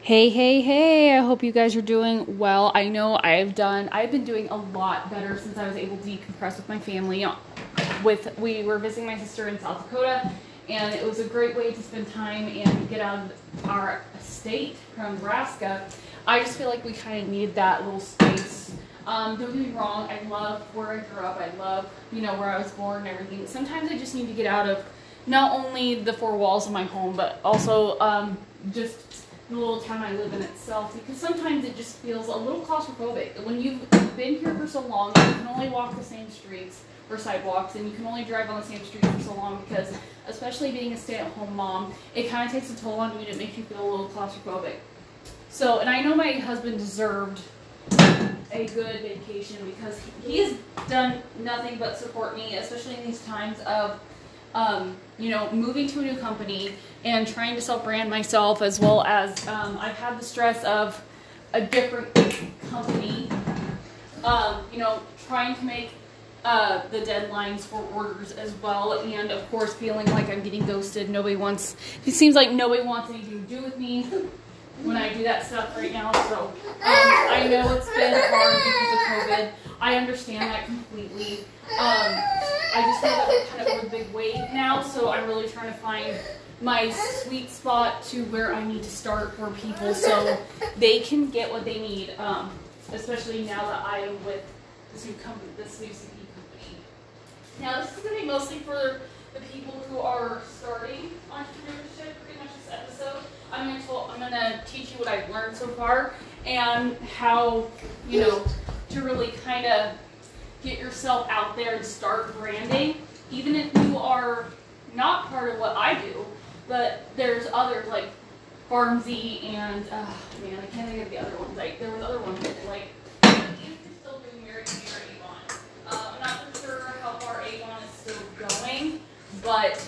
Hey, hey, hey, I hope you guys are doing well. I know I've done, I've been doing a lot better since I was able to decompress with my family. With, we were visiting my sister in South Dakota, and it was a great way to spend time and get out of our state from Nebraska. I just feel like we kind of needed that little space. Um, don't get me wrong, I love where I grew up, I love, you know, where I was born and everything. Sometimes I just need to get out of not only the four walls of my home, but also um, just the little town I live in itself because sometimes it just feels a little claustrophobic. When you've been here for so long, you can only walk the same streets or sidewalks and you can only drive on the same streets for so long because, especially being a stay at home mom, it kind of takes a toll on you and it makes you feel a little claustrophobic. So, and I know my husband deserved a good vacation because he has done nothing but support me, especially in these times of um, you know, moving to a new company and trying to self brand myself, as well as um, I've had the stress of a different company, um, you know, trying to make uh, the deadlines for orders as well, and of course, feeling like I'm getting ghosted. Nobody wants, it seems like nobody wants anything to do with me when I do that stuff right now. So um, I know it's been hard because of COVID. I understand that completely. I just know that we're kind of a big wave now, so I'm really trying to find my sweet spot to where I need to start for people so they can get what they need, um, especially now that I am with this new company, this new CP company. Now, this is going to be mostly for the people who are starting entrepreneurship, pretty much this episode. I'm going to, I'm going to teach you what I've learned so far and how, you know, to really kind of get yourself out there and start branding, even if you are not part of what I do, but there's others like Farmasi and uh, man, I can't think of the other ones. Like there was other ones that like still doing Mary Avon. Uh, I'm not sure how far Avon is still going, but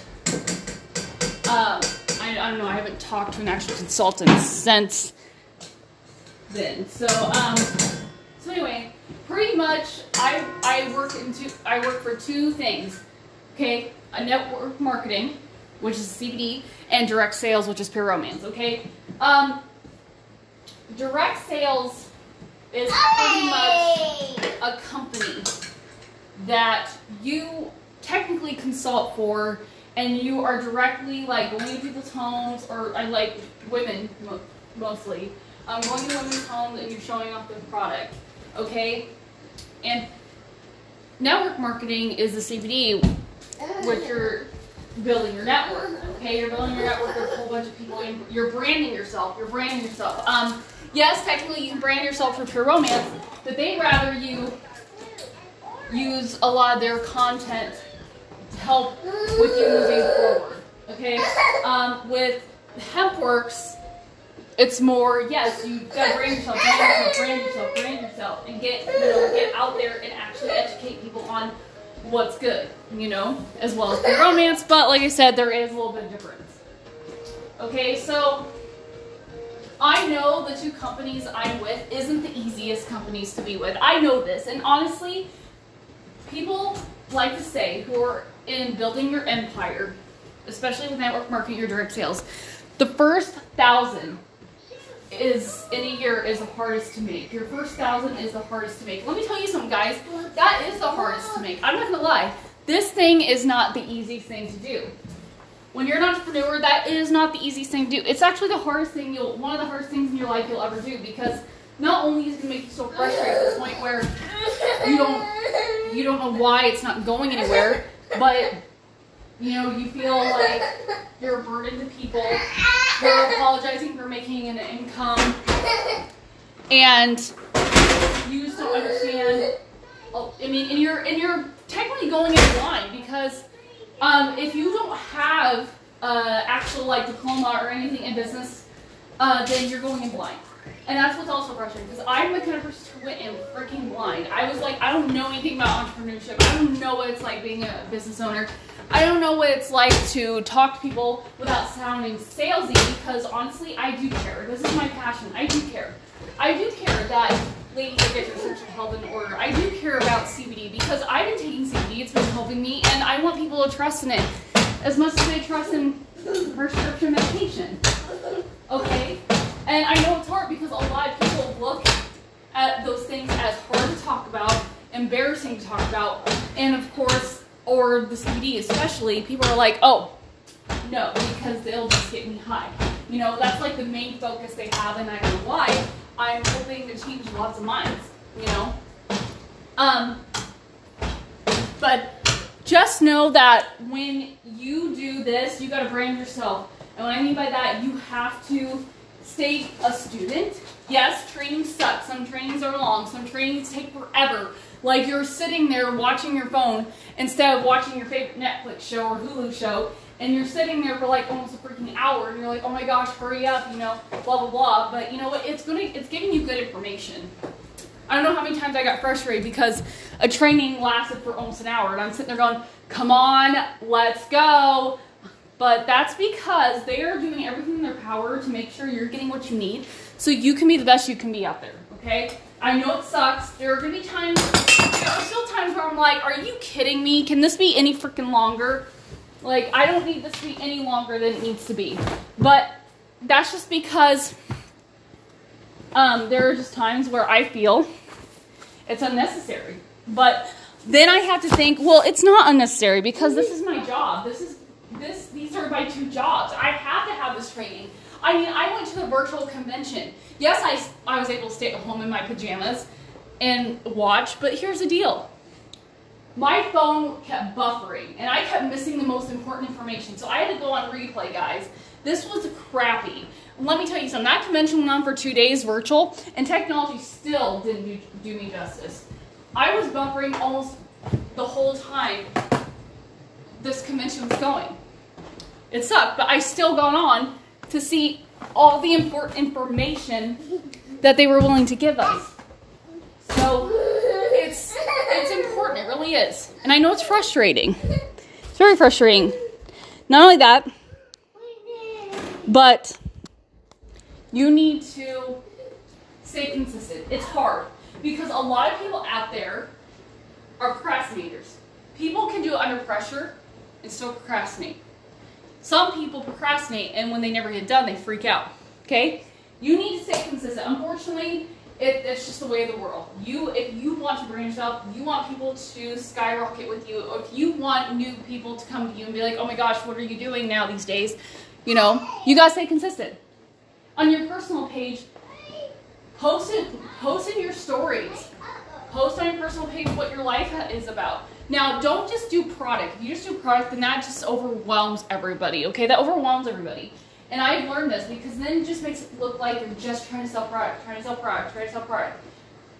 um, I, I don't know. I haven't talked to an actual consultant since then. So um, so anyway, pretty much I I work into I work for two things. Okay, a network marketing, which is CBD, and direct sales, which is pure romance. Okay, um, direct sales is pretty much a company that you technically consult for, and you are directly like going to people's homes or I like women mostly. Um, going to women's homes and you're showing off their product. Okay, and network marketing is the CBD, which you're building your network. Okay, you're building your network with a whole bunch of people, and you're branding yourself. You're branding yourself. Um, yes, technically you can brand yourself for pure romance, but they rather you use a lot of their content to help with you moving forward. Okay, um, with HempWorx it's more yes, you gotta brand yourself, brand yourself, brand yourself, brand yourself, and get you know get out there and actually educate people on what's good, you know, as well as the romance. But like I said, there is a little bit of difference. Okay, so I know the two companies I'm with isn't the easiest companies to be with. I know this, and honestly, people like to say who are in building your empire, especially with network marketing or direct sales, the first thousand is in a year is the hardest to make. Your first thousand is the hardest to make. Let me tell you something, guys. That is the hardest to make. I'm not gonna lie. This thing is not the easiest thing to do. When you're an entrepreneur, that is not the easiest thing to do. It's actually the hardest thing you'll one of the hardest things in your life you'll ever do because not only is it gonna make you so frustrated to the point where you don't you don't know why it's not going anywhere, but you know, you feel like you're a burden to people. You're apologizing for making an income. And you just don't understand. Oh, I mean, and you're and you're technically going in blind because um, if you don't have uh, actual like diploma or anything in business, uh, then you're going in blind. And that's what's also frustrating because I'm the kind of person who went in freaking blind. I was like, I don't know anything about entrepreneurship. I don't know what it's like being a business owner. I don't know what it's like to talk to people without sounding salesy because honestly, I do care. This is my passion. I do care. I do care that ladies get their sexual health in order. I do care about CBD because I've been taking CBD. It's been helping me, and I want people to trust in it as much as they trust in prescription medication. Okay? And I know it's hard because a lot of people look at those things as hard to talk about, embarrassing to talk about, and of course, or the CBD especially, people are like, oh, no, because they'll just get me high. You know, that's like the main focus they have, and I don't know why. I'm hoping to change lots of minds, you know? Um, but just know that when you do this, you got to brand yourself. And what I mean by that, you have to stay a student. Yes, training sucks. Some trainings are long. Some trainings take forever. Like you're sitting there watching your phone instead of watching your favorite Netflix show or Hulu show, and you're sitting there for like almost a freaking hour, and you're like, oh my gosh, hurry up, you know, blah blah blah. But you know what? It's gonna, it's giving you good information. I don't know how many times I got frustrated because a training lasted for almost an hour, and I'm sitting there going, come on, let's go. But that's because they are doing everything in their power to make sure you're getting what you need so you can be the best you can be out there, okay? I know it sucks. There are to be times, there are still times where I'm like, are you kidding me? Can this be any freaking longer? Like, I don't need this to be any longer than it needs to be. But that's just because um, there are just times where I feel it's unnecessary. But then I have to think, well, it's not unnecessary because this is my job. This is this these are my two jobs. I have to have this training. I mean, I went to a virtual convention. Yes, I, I was able to stay at home in my pajamas and watch, but here's the deal. My phone kept buffering, and I kept missing the most important information, so I had to go on replay, guys. This was crappy. Let me tell you something. That convention went on for two days virtual, and technology still didn't do, do me justice. I was buffering almost the whole time this convention was going. It sucked, but I still got on to see all the important information that they were willing to give us. So it's it's important, it really is. And I know it's frustrating. It's very frustrating. Not only that, but you need to stay consistent. It's hard because a lot of people out there are procrastinators. People can do it under pressure and still procrastinate. Some people procrastinate, and when they never get done, they freak out. Okay? You need to stay consistent. Unfortunately, it, it's just the way of the world. You, if you want to branch out, you want people to skyrocket with you, if you want new people to come to you and be like, "Oh my gosh, what are you doing now these days?" You know, you gotta stay consistent. On your personal page, post it, post in your stories. Post on your personal page what your life is about. Now, don't just do product. If you just do product, then that just overwhelms everybody, okay? That overwhelms everybody. And I've learned this because then it just makes it look like you're just trying to sell product, trying to sell product, trying to sell product.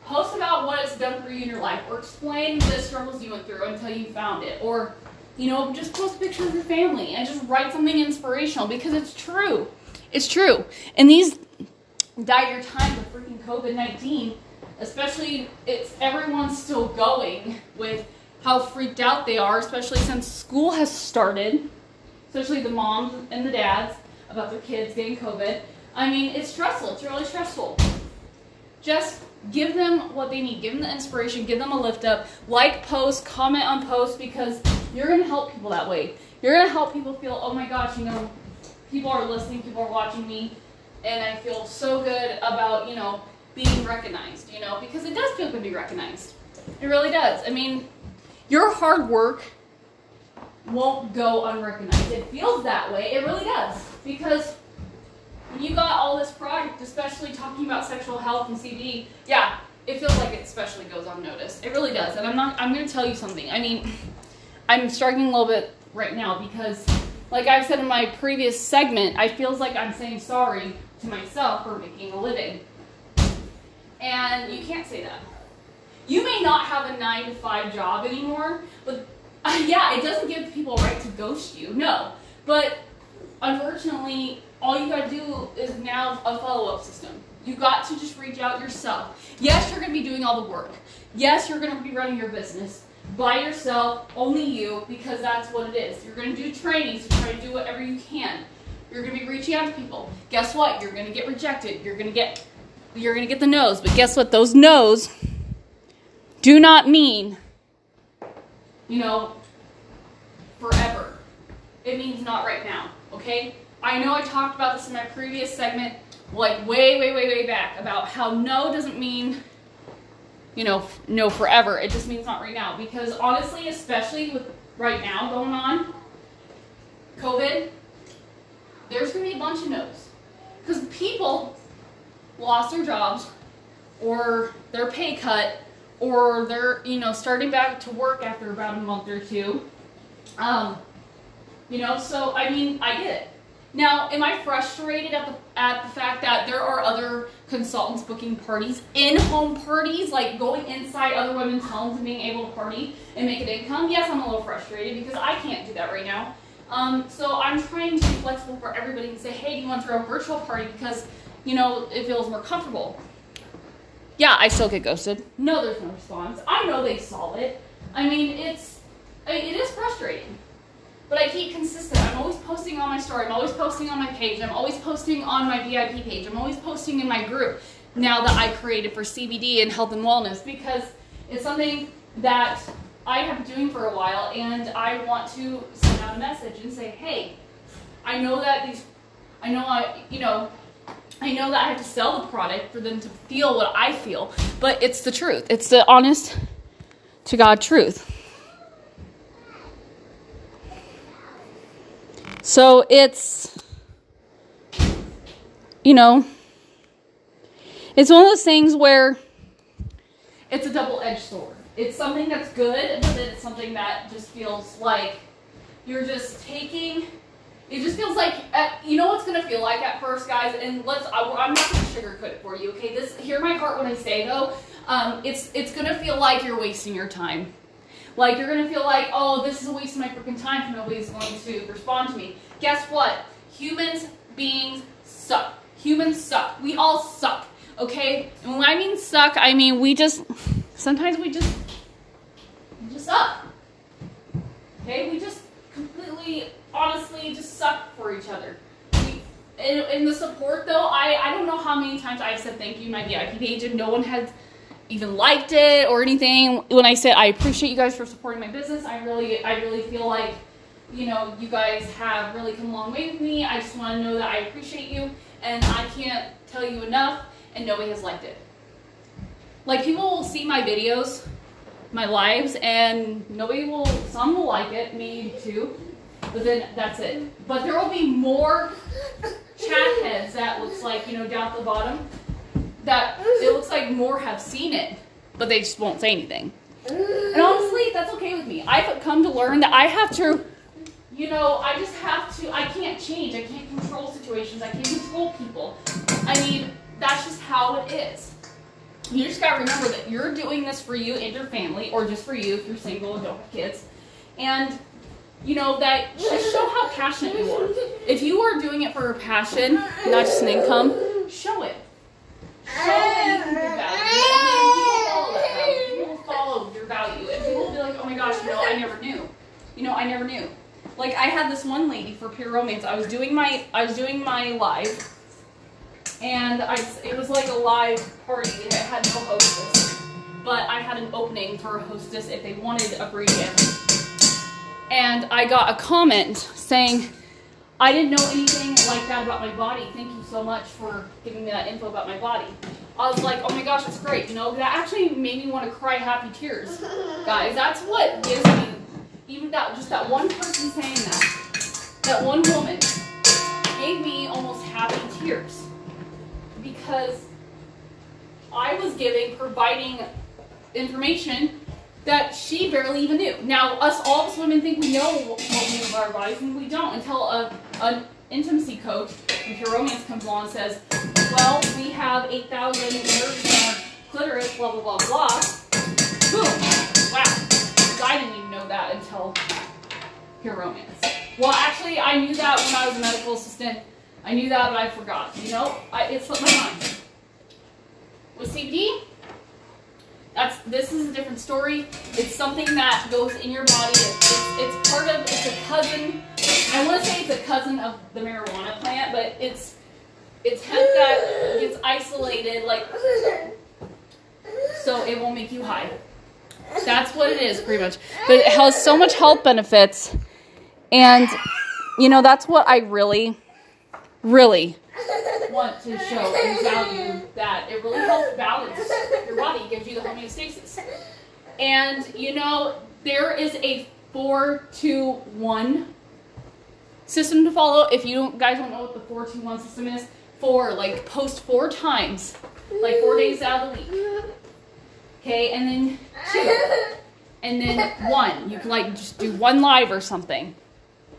Post about what it's done for you in your life, or explain the struggles you went through until you found it, or you know, just post a picture of your family and just write something inspirational because it's true. It's true. And these dire times of freaking COVID 19, especially it's everyone's still going with how freaked out they are, especially since school has started, especially the moms and the dads about their kids getting COVID. I mean, it's stressful. It's really stressful. Just give them what they need. Give them the inspiration. Give them a lift up. Like posts, comment on posts because you're going to help people that way. You're going to help people feel, oh my gosh, you know, people are listening, people are watching me, and I feel so good about, you know, being recognized, you know, because it does feel good to be recognized. It really does. I mean, your hard work won't go unrecognized. It feels that way. It really does. Because when you got all this product, especially talking about sexual health and CBD, yeah, it feels like it especially goes unnoticed. It really does. And I'm not I'm gonna tell you something. I mean, I'm struggling a little bit right now because like I've said in my previous segment, I feels like I'm saying sorry to myself for making a living. And you can't say that. You may not have a nine to five job anymore, but uh, yeah, it doesn't give people a right to ghost you. No. But unfortunately, all you gotta do is now a follow up system. You got to just reach out yourself. Yes, you're gonna be doing all the work. Yes, you're gonna be running your business by yourself, only you, because that's what it is. You're gonna do trainings to try to do whatever you can. You're gonna be reaching out to people. Guess what? You're gonna get rejected. You're gonna get you're gonna get the no's. But guess what? Those no's do not mean, you know, forever. It means not right now, okay? I know I talked about this in my previous segment, like way, way, way, way back, about how no doesn't mean you know, no forever. It just means not right now. Because honestly, especially with right now going on, COVID, there's going to be a bunch of no's. Because people lost their jobs or their pay cut or they're, you know, starting back to work after about a month or two. Um, you know, so I mean, I get it. Now, am I frustrated at the at the fact that there are other consultants booking parties, in-home parties, like going inside other women's homes and being able to party and make an income? Yes, I'm a little frustrated because I can't do that right now. Um, so I'm trying to be flexible for everybody and say, hey, do you want to throw a virtual party because you know it feels more comfortable? Yeah, I still get ghosted. No, there's no response. I know they saw it. I mean, it's I mean, it is frustrating. But I keep consistent. I'm always posting on my story. I'm always posting on my page. I'm always posting on my VIP page. I'm always posting in my group now that I created for CBD and health and wellness because it's something that I have been doing for a while and I want to send out a message and say, hey, I know that these, I know I, you know, I know that I have to sell the product for them to feel what I feel, but it's the truth. It's the honest to God truth. So it's, you know, it's one of those things where it's a double edged sword. It's something that's good, but then it's something that just feels like you're just taking. It just feels like uh, you know what's gonna feel like at first, guys. And let's. I, am not gonna sugarcoat it for you, okay? This hear my heart when I say though. Um, it's it's gonna feel like you're wasting your time. Like you're gonna feel like, oh, this is a waste of my freaking time. Nobody's going to respond to me. Guess what? Humans beings suck. Humans suck. We all suck. Okay? And when I mean suck, I mean we just sometimes we just we just suck. Okay? We just completely honestly just suck for each other. In, in the support though, I, I don't know how many times I've said thank you my VIP page and no one has even liked it or anything. When I said I appreciate you guys for supporting my business, I really I really feel like you know you guys have really come a long way with me. I just want to know that I appreciate you and I can't tell you enough and nobody has liked it. Like people will see my videos, my lives and nobody will some will like it, me two, but then that's it. But there will be more chat heads that looks like, you know, down at the bottom that it looks like more have seen it, but they just won't say anything. And honestly, that's okay with me. I've come to learn that I have to, you know, I just have to, I can't change. I can't control situations. I can't control people. I mean, that's just how it is. You just gotta remember that you're doing this for you and your family, or just for you if you're single and don't have kids. And you know, that just show how passionate you are. If you are doing it for a passion, not just an income, show it show that you can value. And value. People will follow your value. And people will be like, oh my gosh, you know, I never knew. You know, I never knew. Like I had this one lady for Pure Romance. I was doing my I was doing my live and I it was like a live party it had no hostess. But I had an opening for a hostess if they wanted a free gift. And I got a comment saying, I didn't know anything like that about my body. Thank you so much for giving me that info about my body. I was like, oh my gosh, that's great. You know, that actually made me want to cry happy tears. Guys, that's what gives me, even that, just that one person saying that, that one woman gave me almost happy tears. Because I was giving, providing information that she barely even knew. Now, us all of us women think we know what we know about our bodies, and we don't until a, an intimacy coach from Pure Romance comes along and says, well, we have 8,000 nerves in our clitoris, blah, blah, blah, blah. Boom. Wow. I didn't even know that until your Romance. Well, actually, I knew that when I was a medical assistant. I knew that, but I forgot. You know, I, it slipped my mind. With CBD, that's this is a different story. It's something that goes in your body. It's, it's, it's part of. It's a cousin. I want to say it's a cousin of the marijuana plant, but it's it's hemp that gets isolated, like so it won't make you high. That's what it is, pretty much. But it has so much health benefits, and you know that's what I really, really want to show and value that it really helps balance your body, gives you the homeostasis. And you know, there is a four to one system to follow. If you guys don't know what the four to one system is, four, like post four times, like four days out of the week. Okay, and then two. And then one. You can like just do one live or something.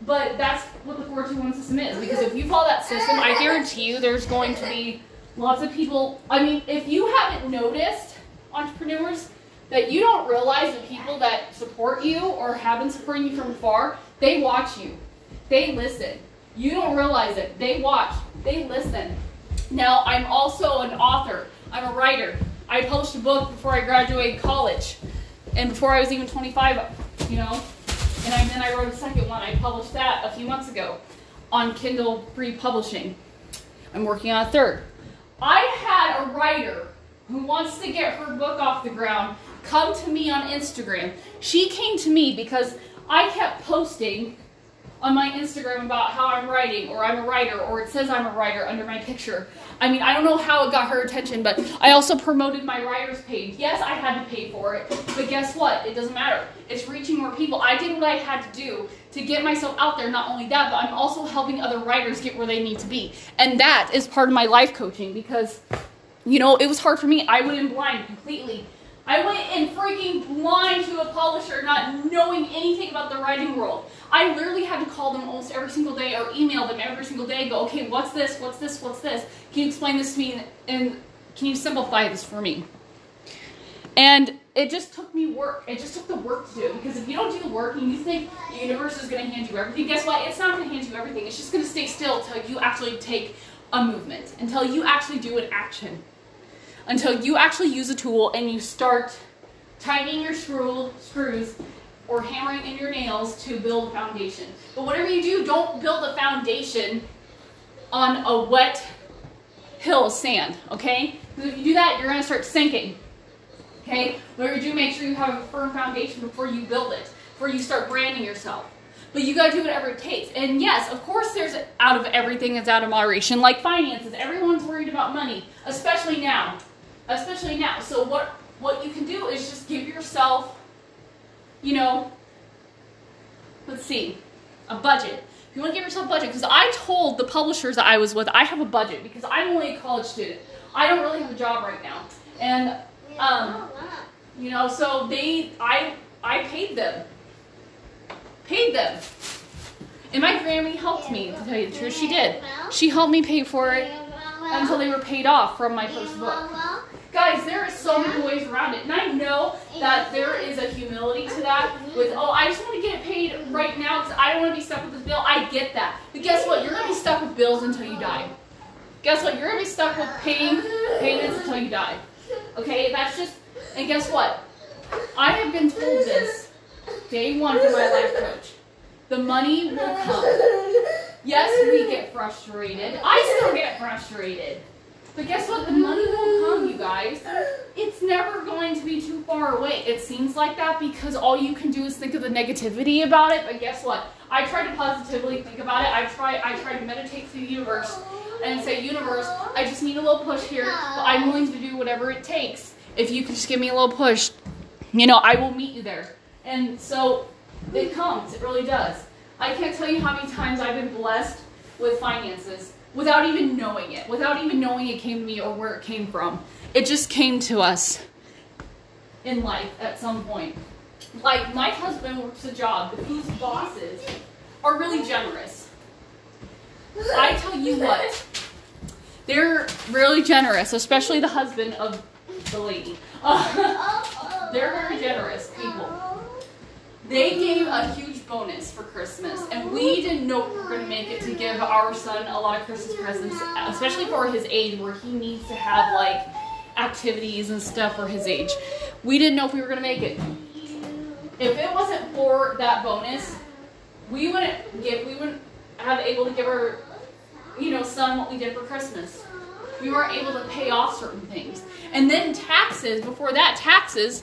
But that's what the 421 system is. Because if you follow that system, I guarantee you there's going to be lots of people. I mean, if you haven't noticed, entrepreneurs, that you don't realize the people that support you or have been supporting you from afar, they watch you. They listen. You don't realize it. They watch. They listen. Now, I'm also an author. I'm a writer. I published a book before I graduated college. And before I was even 25, you know, and then I wrote a second one. I published that a few months ago on Kindle free publishing. I'm working on a third. I had a writer who wants to get her book off the ground come to me on Instagram. She came to me because I kept posting on my Instagram about how I'm writing or I'm a writer or it says I'm a writer under my picture. I mean, I don't know how it got her attention, but I also promoted my writer's page. Yes, I had to pay for it, but guess what? It doesn't matter. It's reaching more people. I did what I had to do to get myself out there. Not only that, but I'm also helping other writers get where they need to be. And that is part of my life coaching because, you know, it was hard for me. I went in blind completely I went in freaking blind to a publisher, not knowing anything about the writing world. I literally had to call them almost every single day or email them every single day go, okay, what's this, what's this, what's this? Can you explain this to me and can you simplify this for me? And it just took me work. It just took the work to do it. Because if you don't do the work and you think the universe is going to hand you everything, guess what? It's not going to hand you everything. It's just going to stay still until you actually take a movement, until you actually do an action until you actually use a tool and you start tightening your screw, screws or hammering in your nails to build a foundation. But whatever you do, don't build a foundation on a wet hill of sand, okay? Because if you do that, you're gonna start sinking. Okay? Whatever you do, make sure you have a firm foundation before you build it, before you start branding yourself. But you gotta do whatever it takes. And yes, of course, there's out of everything that's out of moderation, like finances. Everyone's worried about money, especially now especially now. So what what you can do is just give yourself, you know, let's see, a budget. If you want to give yourself a budget, because I told the publishers that I was with, I have a budget because I'm only a college student. I don't really have a job right now, and um, you know, so they, I, I paid them, paid them. And my Grammy helped me, to tell you the truth. She did. She helped me pay for it until they were paid off from my first book. Guys, there are so many ways around it. And I know that there is a humility to that with, oh, I just want to get paid right now because I don't want to be stuck with this bill. I get that. But guess what? You're going to be stuck with bills until you die. Guess what? You're going to be stuck with paying payments until you die. Okay? That's just, and guess what? I have been told this day one from my life coach. The money will come. Yes, we get frustrated. I still get frustrated. But guess what? The money will come, you guys. It's never going to be too far away. It seems like that because all you can do is think of the negativity about it. But guess what? I try to positively think about it. I try I try to meditate through the universe and say, universe, I just need a little push here. But I'm willing to do whatever it takes. If you can just give me a little push, you know, I will meet you there. And so it comes. It really does. I can't tell you how many times I've been blessed with finances without even knowing it, without even knowing it came to me or where it came from. It just came to us in life at some point. Like, my husband works a job whose bosses are really generous. I tell you what, they're really generous, especially the husband of the lady. They're very generous people. They gave a huge bonus for Christmas, and we didn't know we were going to make it to give our son a lot of Christmas presents, especially for his age, where he needs to have like activities and stuff for his age. We didn't know if we were going to make it. If it wasn't for that bonus, we wouldn't give, we wouldn't have able to give our, you know, son what we did for Christmas. We weren't able to pay off certain things. And then taxes, before that, taxes,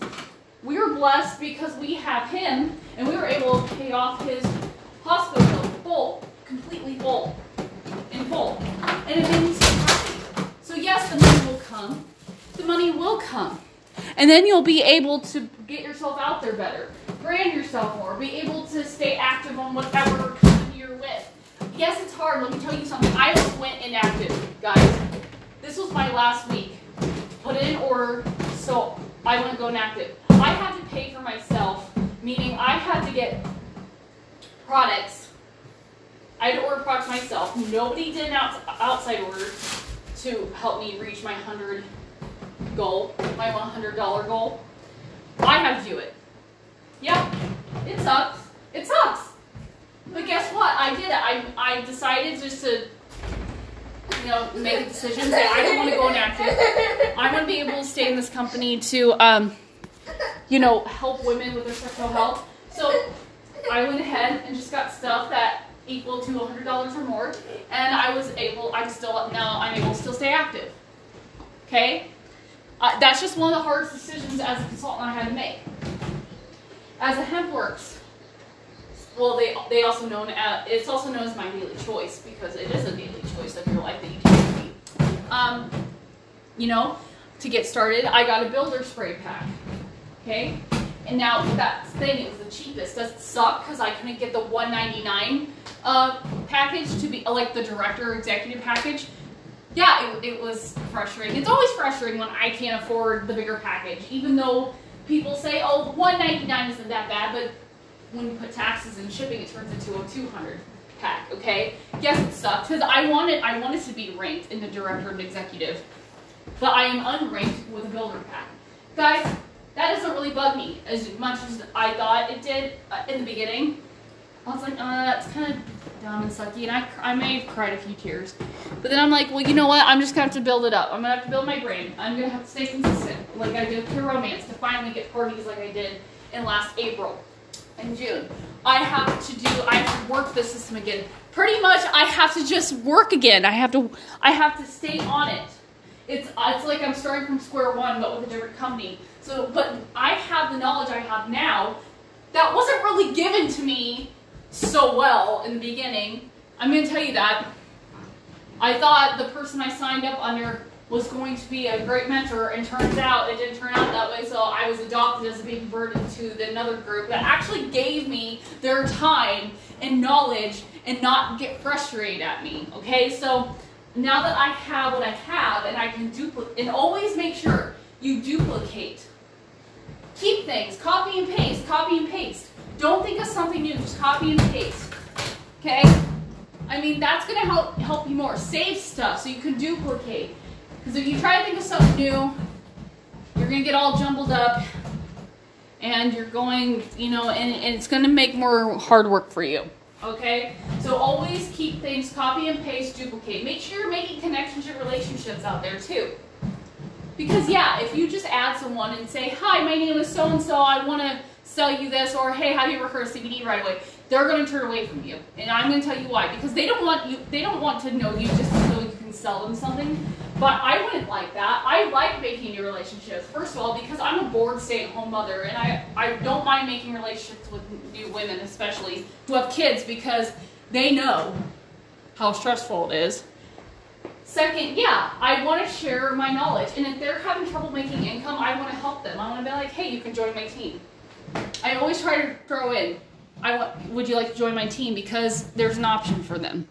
we were blessed because we have him and we were able to pay off his hospital bill full, completely full, in full. And it made me so happy. So, yes, the money will come. The money will come. And then you'll be able to get yourself out there better, brand yourself more, be able to stay active on whatever company you're with. Yes, it's hard. Let me tell you something. I went inactive, guys. This was my last week. Put it in order, so I wouldn't go inactive. I had to pay for myself, meaning I had to get products. I had to order products myself. Nobody did an out, outside order to help me reach my 100 goal, my $100 goal. I had to do it. Yep, it sucks. It sucks. But guess what? I did it. I, I decided just to, you know, make a decision. Say I don't want to go inactive. I want to be able to stay in this company to, um, you know, help women with their sexual health. So I went ahead and just got stuff that equal to $100 or more, and I was able. I'm still now. I'm able to still stay active. Okay. Uh, that's just one of the hardest decisions as a consultant I had to make. As a HempWorx, well, they they also known as it's also known as my daily choice because it is a daily choice of your life that you take. Um, you know, to get started, I got a builder spray pack. Okay, and now that thing it was the cheapest. Does it suck because I couldn't get the 199 uh, package to be like the director executive package? Yeah, it, it was frustrating. It's always frustrating when I can't afford the bigger package, even though people say, "Oh, the 199 isn't that bad," but when you put taxes and shipping, it turns into a 200 pack. Okay, yes, it sucks because I wanted I wanted to be ranked in the director and executive, but I am unranked with a builder pack. Guys, that doesn't really bug me as much as I thought it did uh, in the beginning. I was like, uh, that's kind of dumb and sucky, and I, I may have cried a few tears. But then I'm like, well, you know what? I'm just gonna have to build it up. I'm gonna have to build my brain. I'm gonna have to stay consistent, like I did with romance, to finally get parties like I did in last April and June. I have to do, I have to work the system again. Pretty much, I have to just work again. I have to, I have to stay on it. It's, it's like I'm starting from square one, but with a different company. So, but I have the knowledge I have now that wasn't really given to me so well in the beginning. I'm going to tell you that. I thought the person I signed up under was going to be a great mentor, and turns out it didn't turn out that way. So I was adopted as a baby bird into another group that actually gave me their time and knowledge and not get frustrated at me. Okay, so now that I have what I have and I can duplicate, and always make sure you duplicate. Keep things, copy and paste, copy and paste. Don't think of something new, just copy and paste. Okay? I mean, that's going to help help you more. Save stuff so you can duplicate. Because if you try to think of something new, you're going to get all jumbled up and you're going, you know, and, and it's going to make more hard work for you. Okay? So always keep things, copy and paste, duplicate. Make sure you're making connections and relationships out there too. Because yeah, if you just add someone and say, hi, my name is so-and-so, I want to sell you this, or hey, have you ever heard CBD right away? They're going to turn away from you. And I'm going to tell you why. Because they don't want you, they don't want to know you just so you can sell them something. But I wouldn't like that. I like making new relationships. First of all, because I'm a bored stay-at-home mother, and I, I don't mind making relationships with new women, especially who have kids, because they know how stressful it is. Second, yeah, I want to share my knowledge. And if they're having trouble making income, I want to help them. I want to be like, hey, you can join my team. I always try to throw in, I want, would you like to join my team? Because there's an option for them.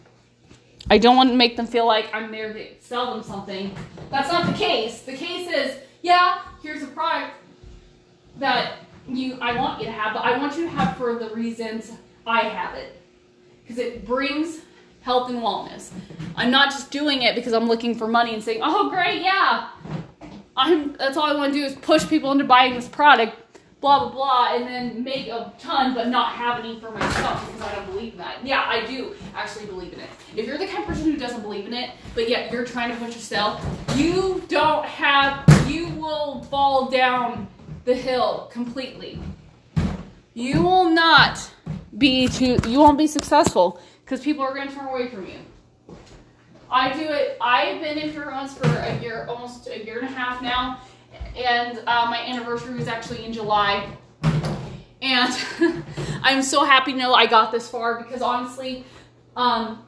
I don't want to make them feel like I'm there to sell them something. That's not the case. The case is, yeah, here's a product that you I want you to have, but I want you to have for the reasons I have it. Because it brings health and wellness. I'm not just doing it because I'm looking for money and saying, "Oh, great, yeah." I'm that's all I want to do is push people into buying this product blah blah blah and then make a ton but not have any for myself because I don't believe in that. Yeah, I do actually believe in it. If you're the kind of person who doesn't believe in it, but yet you're trying to push yourself, you don't have you will fall down the hill completely. You will not be too you won't be successful because people are going to turn away from you. I do it. I've been in Pure for a year, almost a year and a half now, and uh, my anniversary was actually in July. And I'm so happy to know I got this far because honestly, um,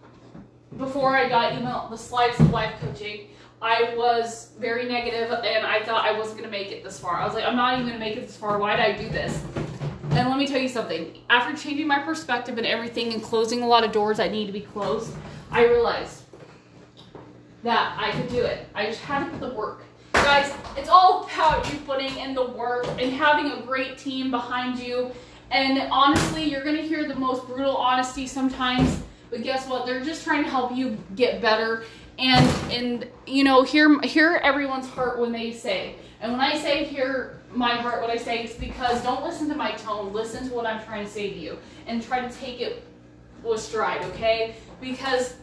before I got email the slides of life coaching, I was very negative and I thought I wasn't gonna make it this far. I was like, I'm not even gonna make it this far. Why did I do this? And let me tell you something. After changing my perspective and everything and closing a lot of doors that need to be closed, I realized that I could do it. I just had to put the work. Guys, it's all about you putting in the work and having a great team behind you. And honestly, you're gonna hear the most brutal honesty sometimes, but guess what? They're just trying to help you get better. And and you know, hear hear everyone's heart when they say. And when I say hear my heart, what I say is because don't listen to my tone. Listen to what I'm trying to say to you, and try to take it with stride, okay? Because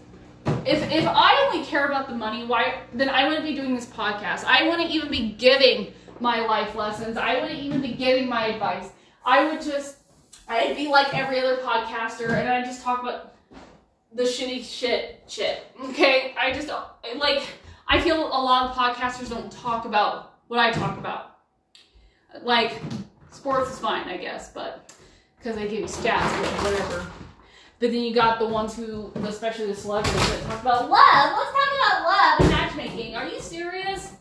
if if I only care about the money, why then I wouldn't be doing this podcast. I wouldn't even be giving my life lessons. I wouldn't even be giving my advice. I would just I'd be like every other podcaster and I just talk about the shitty shit shit. Okay? I just like I feel a lot of podcasters don't talk about what I talk about. Like sports is fine, I guess, but because they give you stats, whatever. But then you got the ones who, especially the celebrities, that talk about love. Let's talk about love and matchmaking. Are you serious?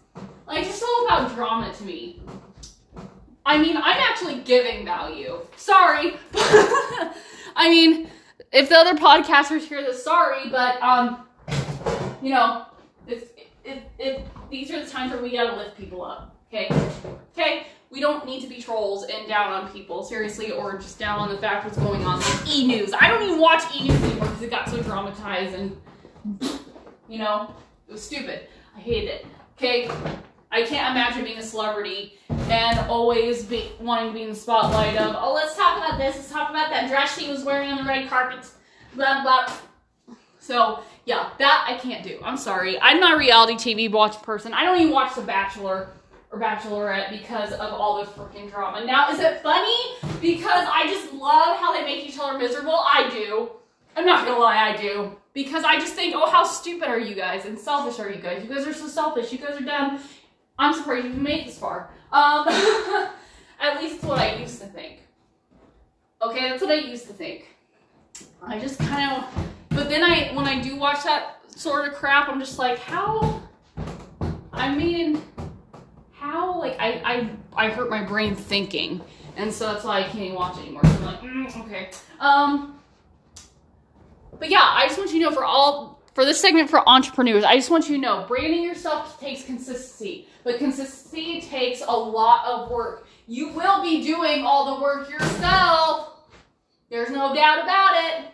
Like, it's all about drama to me. I mean, I'm actually giving value. Sorry. I mean, if the other podcasters hear this, sorry, but, um, you know, if, if, if these are the times where we gotta lift people up, okay? Okay? We don't need to be trolls and down on people, seriously, or just down on the fact what's going on. Like E News. I don't even watch E News anymore because it got so dramatized and, you know, it was stupid. I hated it. Okay? I can't imagine being a celebrity and always be wanting to be in the spotlight of, oh, let's talk about this, let's talk about that dress she was wearing on the red carpet, blah, blah. So, yeah, that I can't do. I'm sorry. I'm not a reality TV watch person. I don't even watch The Bachelor or Bachelorette because of all the freaking drama. Now, is it funny? Because I just love how they make each other miserable. I do. I'm not gonna lie, I do. Because I just think, oh, how stupid are you guys and selfish are you guys? You guys are so selfish. You guys are dumb. I'm surprised you've made this far. Um, at least what I used to think. Okay, that's what I used to think. I just kind of, but then I, when I do watch that sort of crap, I'm just like, how? I mean, how like I I I hurt my brain thinking, and so that's why I can't even watch anymore. So I'm like, mm, okay. Um, but yeah, I just want you to know for all for this segment for entrepreneurs, I just want you to know branding yourself takes consistency, but consistency takes a lot of work. You will be doing all the work yourself. There's no doubt about it.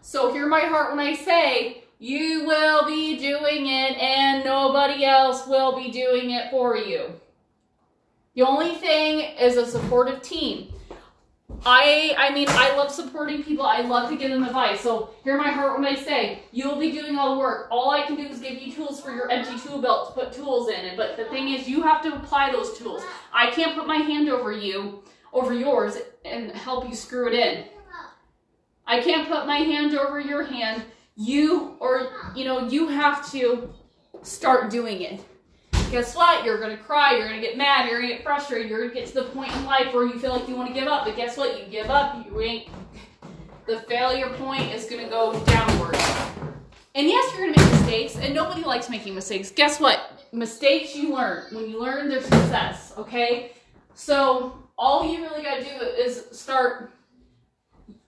So hear my heart when I say you will be doing it and nobody else will be doing it for you. The only thing is a supportive team. I I mean I love supporting people. I love to give them advice. So hear my heart when I say you'll be doing all the work. All I can do is give you tools for your empty tool belt to put tools in it. But the thing is you have to apply those tools. I can't put my hand over you, over yours, and help you screw it in. I can't put my hand over your hand you or you know you have to start doing it guess what? You're gonna cry you're gonna get mad you're gonna get frustrated you're gonna get to the point in life where you feel like you want to give up. But guess what? You give up you ain't the failure point is gonna go downward. And yes you're gonna make mistakes and nobody likes making mistakes. Guess what? Mistakes you learn. When you learn there's success okay? So all you really gotta do is start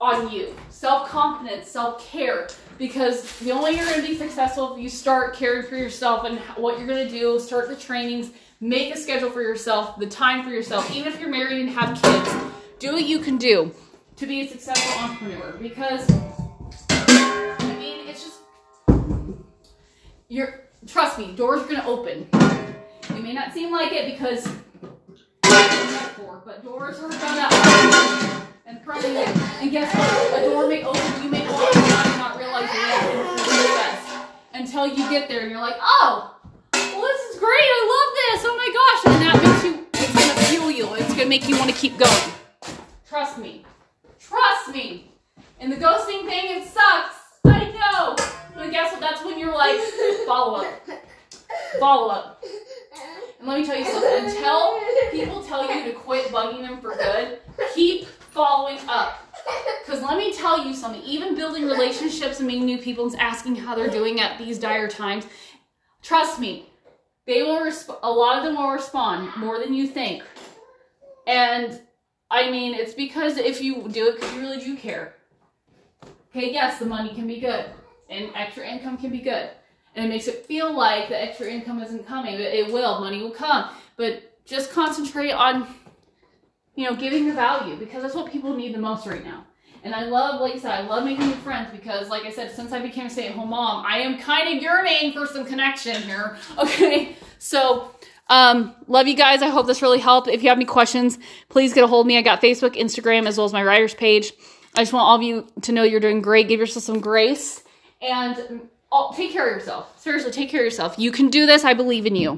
on you. Self confidence, self care. Because the only way you're going to be successful if you start caring for yourself and what you're going to do, start the trainings, make a schedule for yourself, the time for yourself. Even if you're married and have kids, do what you can do to be a successful entrepreneur. Because, I mean, it's just, you're, trust me, doors are going to open. It may not seem like it because, but doors are going to and. And guess what? A door may open, you may walk in and not realize you're until you get there and you're like, oh, well, this is great. I love this. Oh my gosh. And that makes you, it's going to fuel you. It's going to make you want to keep going. Trust me. Trust me. And the ghosting thing, it sucks. I know. But guess what? That's when you're like, follow up. Follow up. And let me tell you something. Until people tell you to quit bugging them for good, keep following up. Because let me tell you something, even building relationships and meeting new people and asking how they're doing at these dire times, trust me, they will resp- a lot of them will respond more than you think. And I mean, it's because if you do it because you really do care. Okay, yes, the money can be good and extra income can be good. And it makes it feel like the extra income isn't coming, but it will. Money will come. But just concentrate on, you know, giving the value because that's what people need the most right now. And I love, like I said, I love making new friends because, like I said, since I became a stay at home mom, I am kind of yearning for some connection here. Okay. So, um, love you guys. I hope this really helped. If you have any questions, please get a hold of me. I got Facebook, Instagram, as well as my writer's page. I just want all of you to know you're doing great. Give yourself some grace and oh, take care of yourself. Seriously, take care of yourself. You can do this. I believe in you.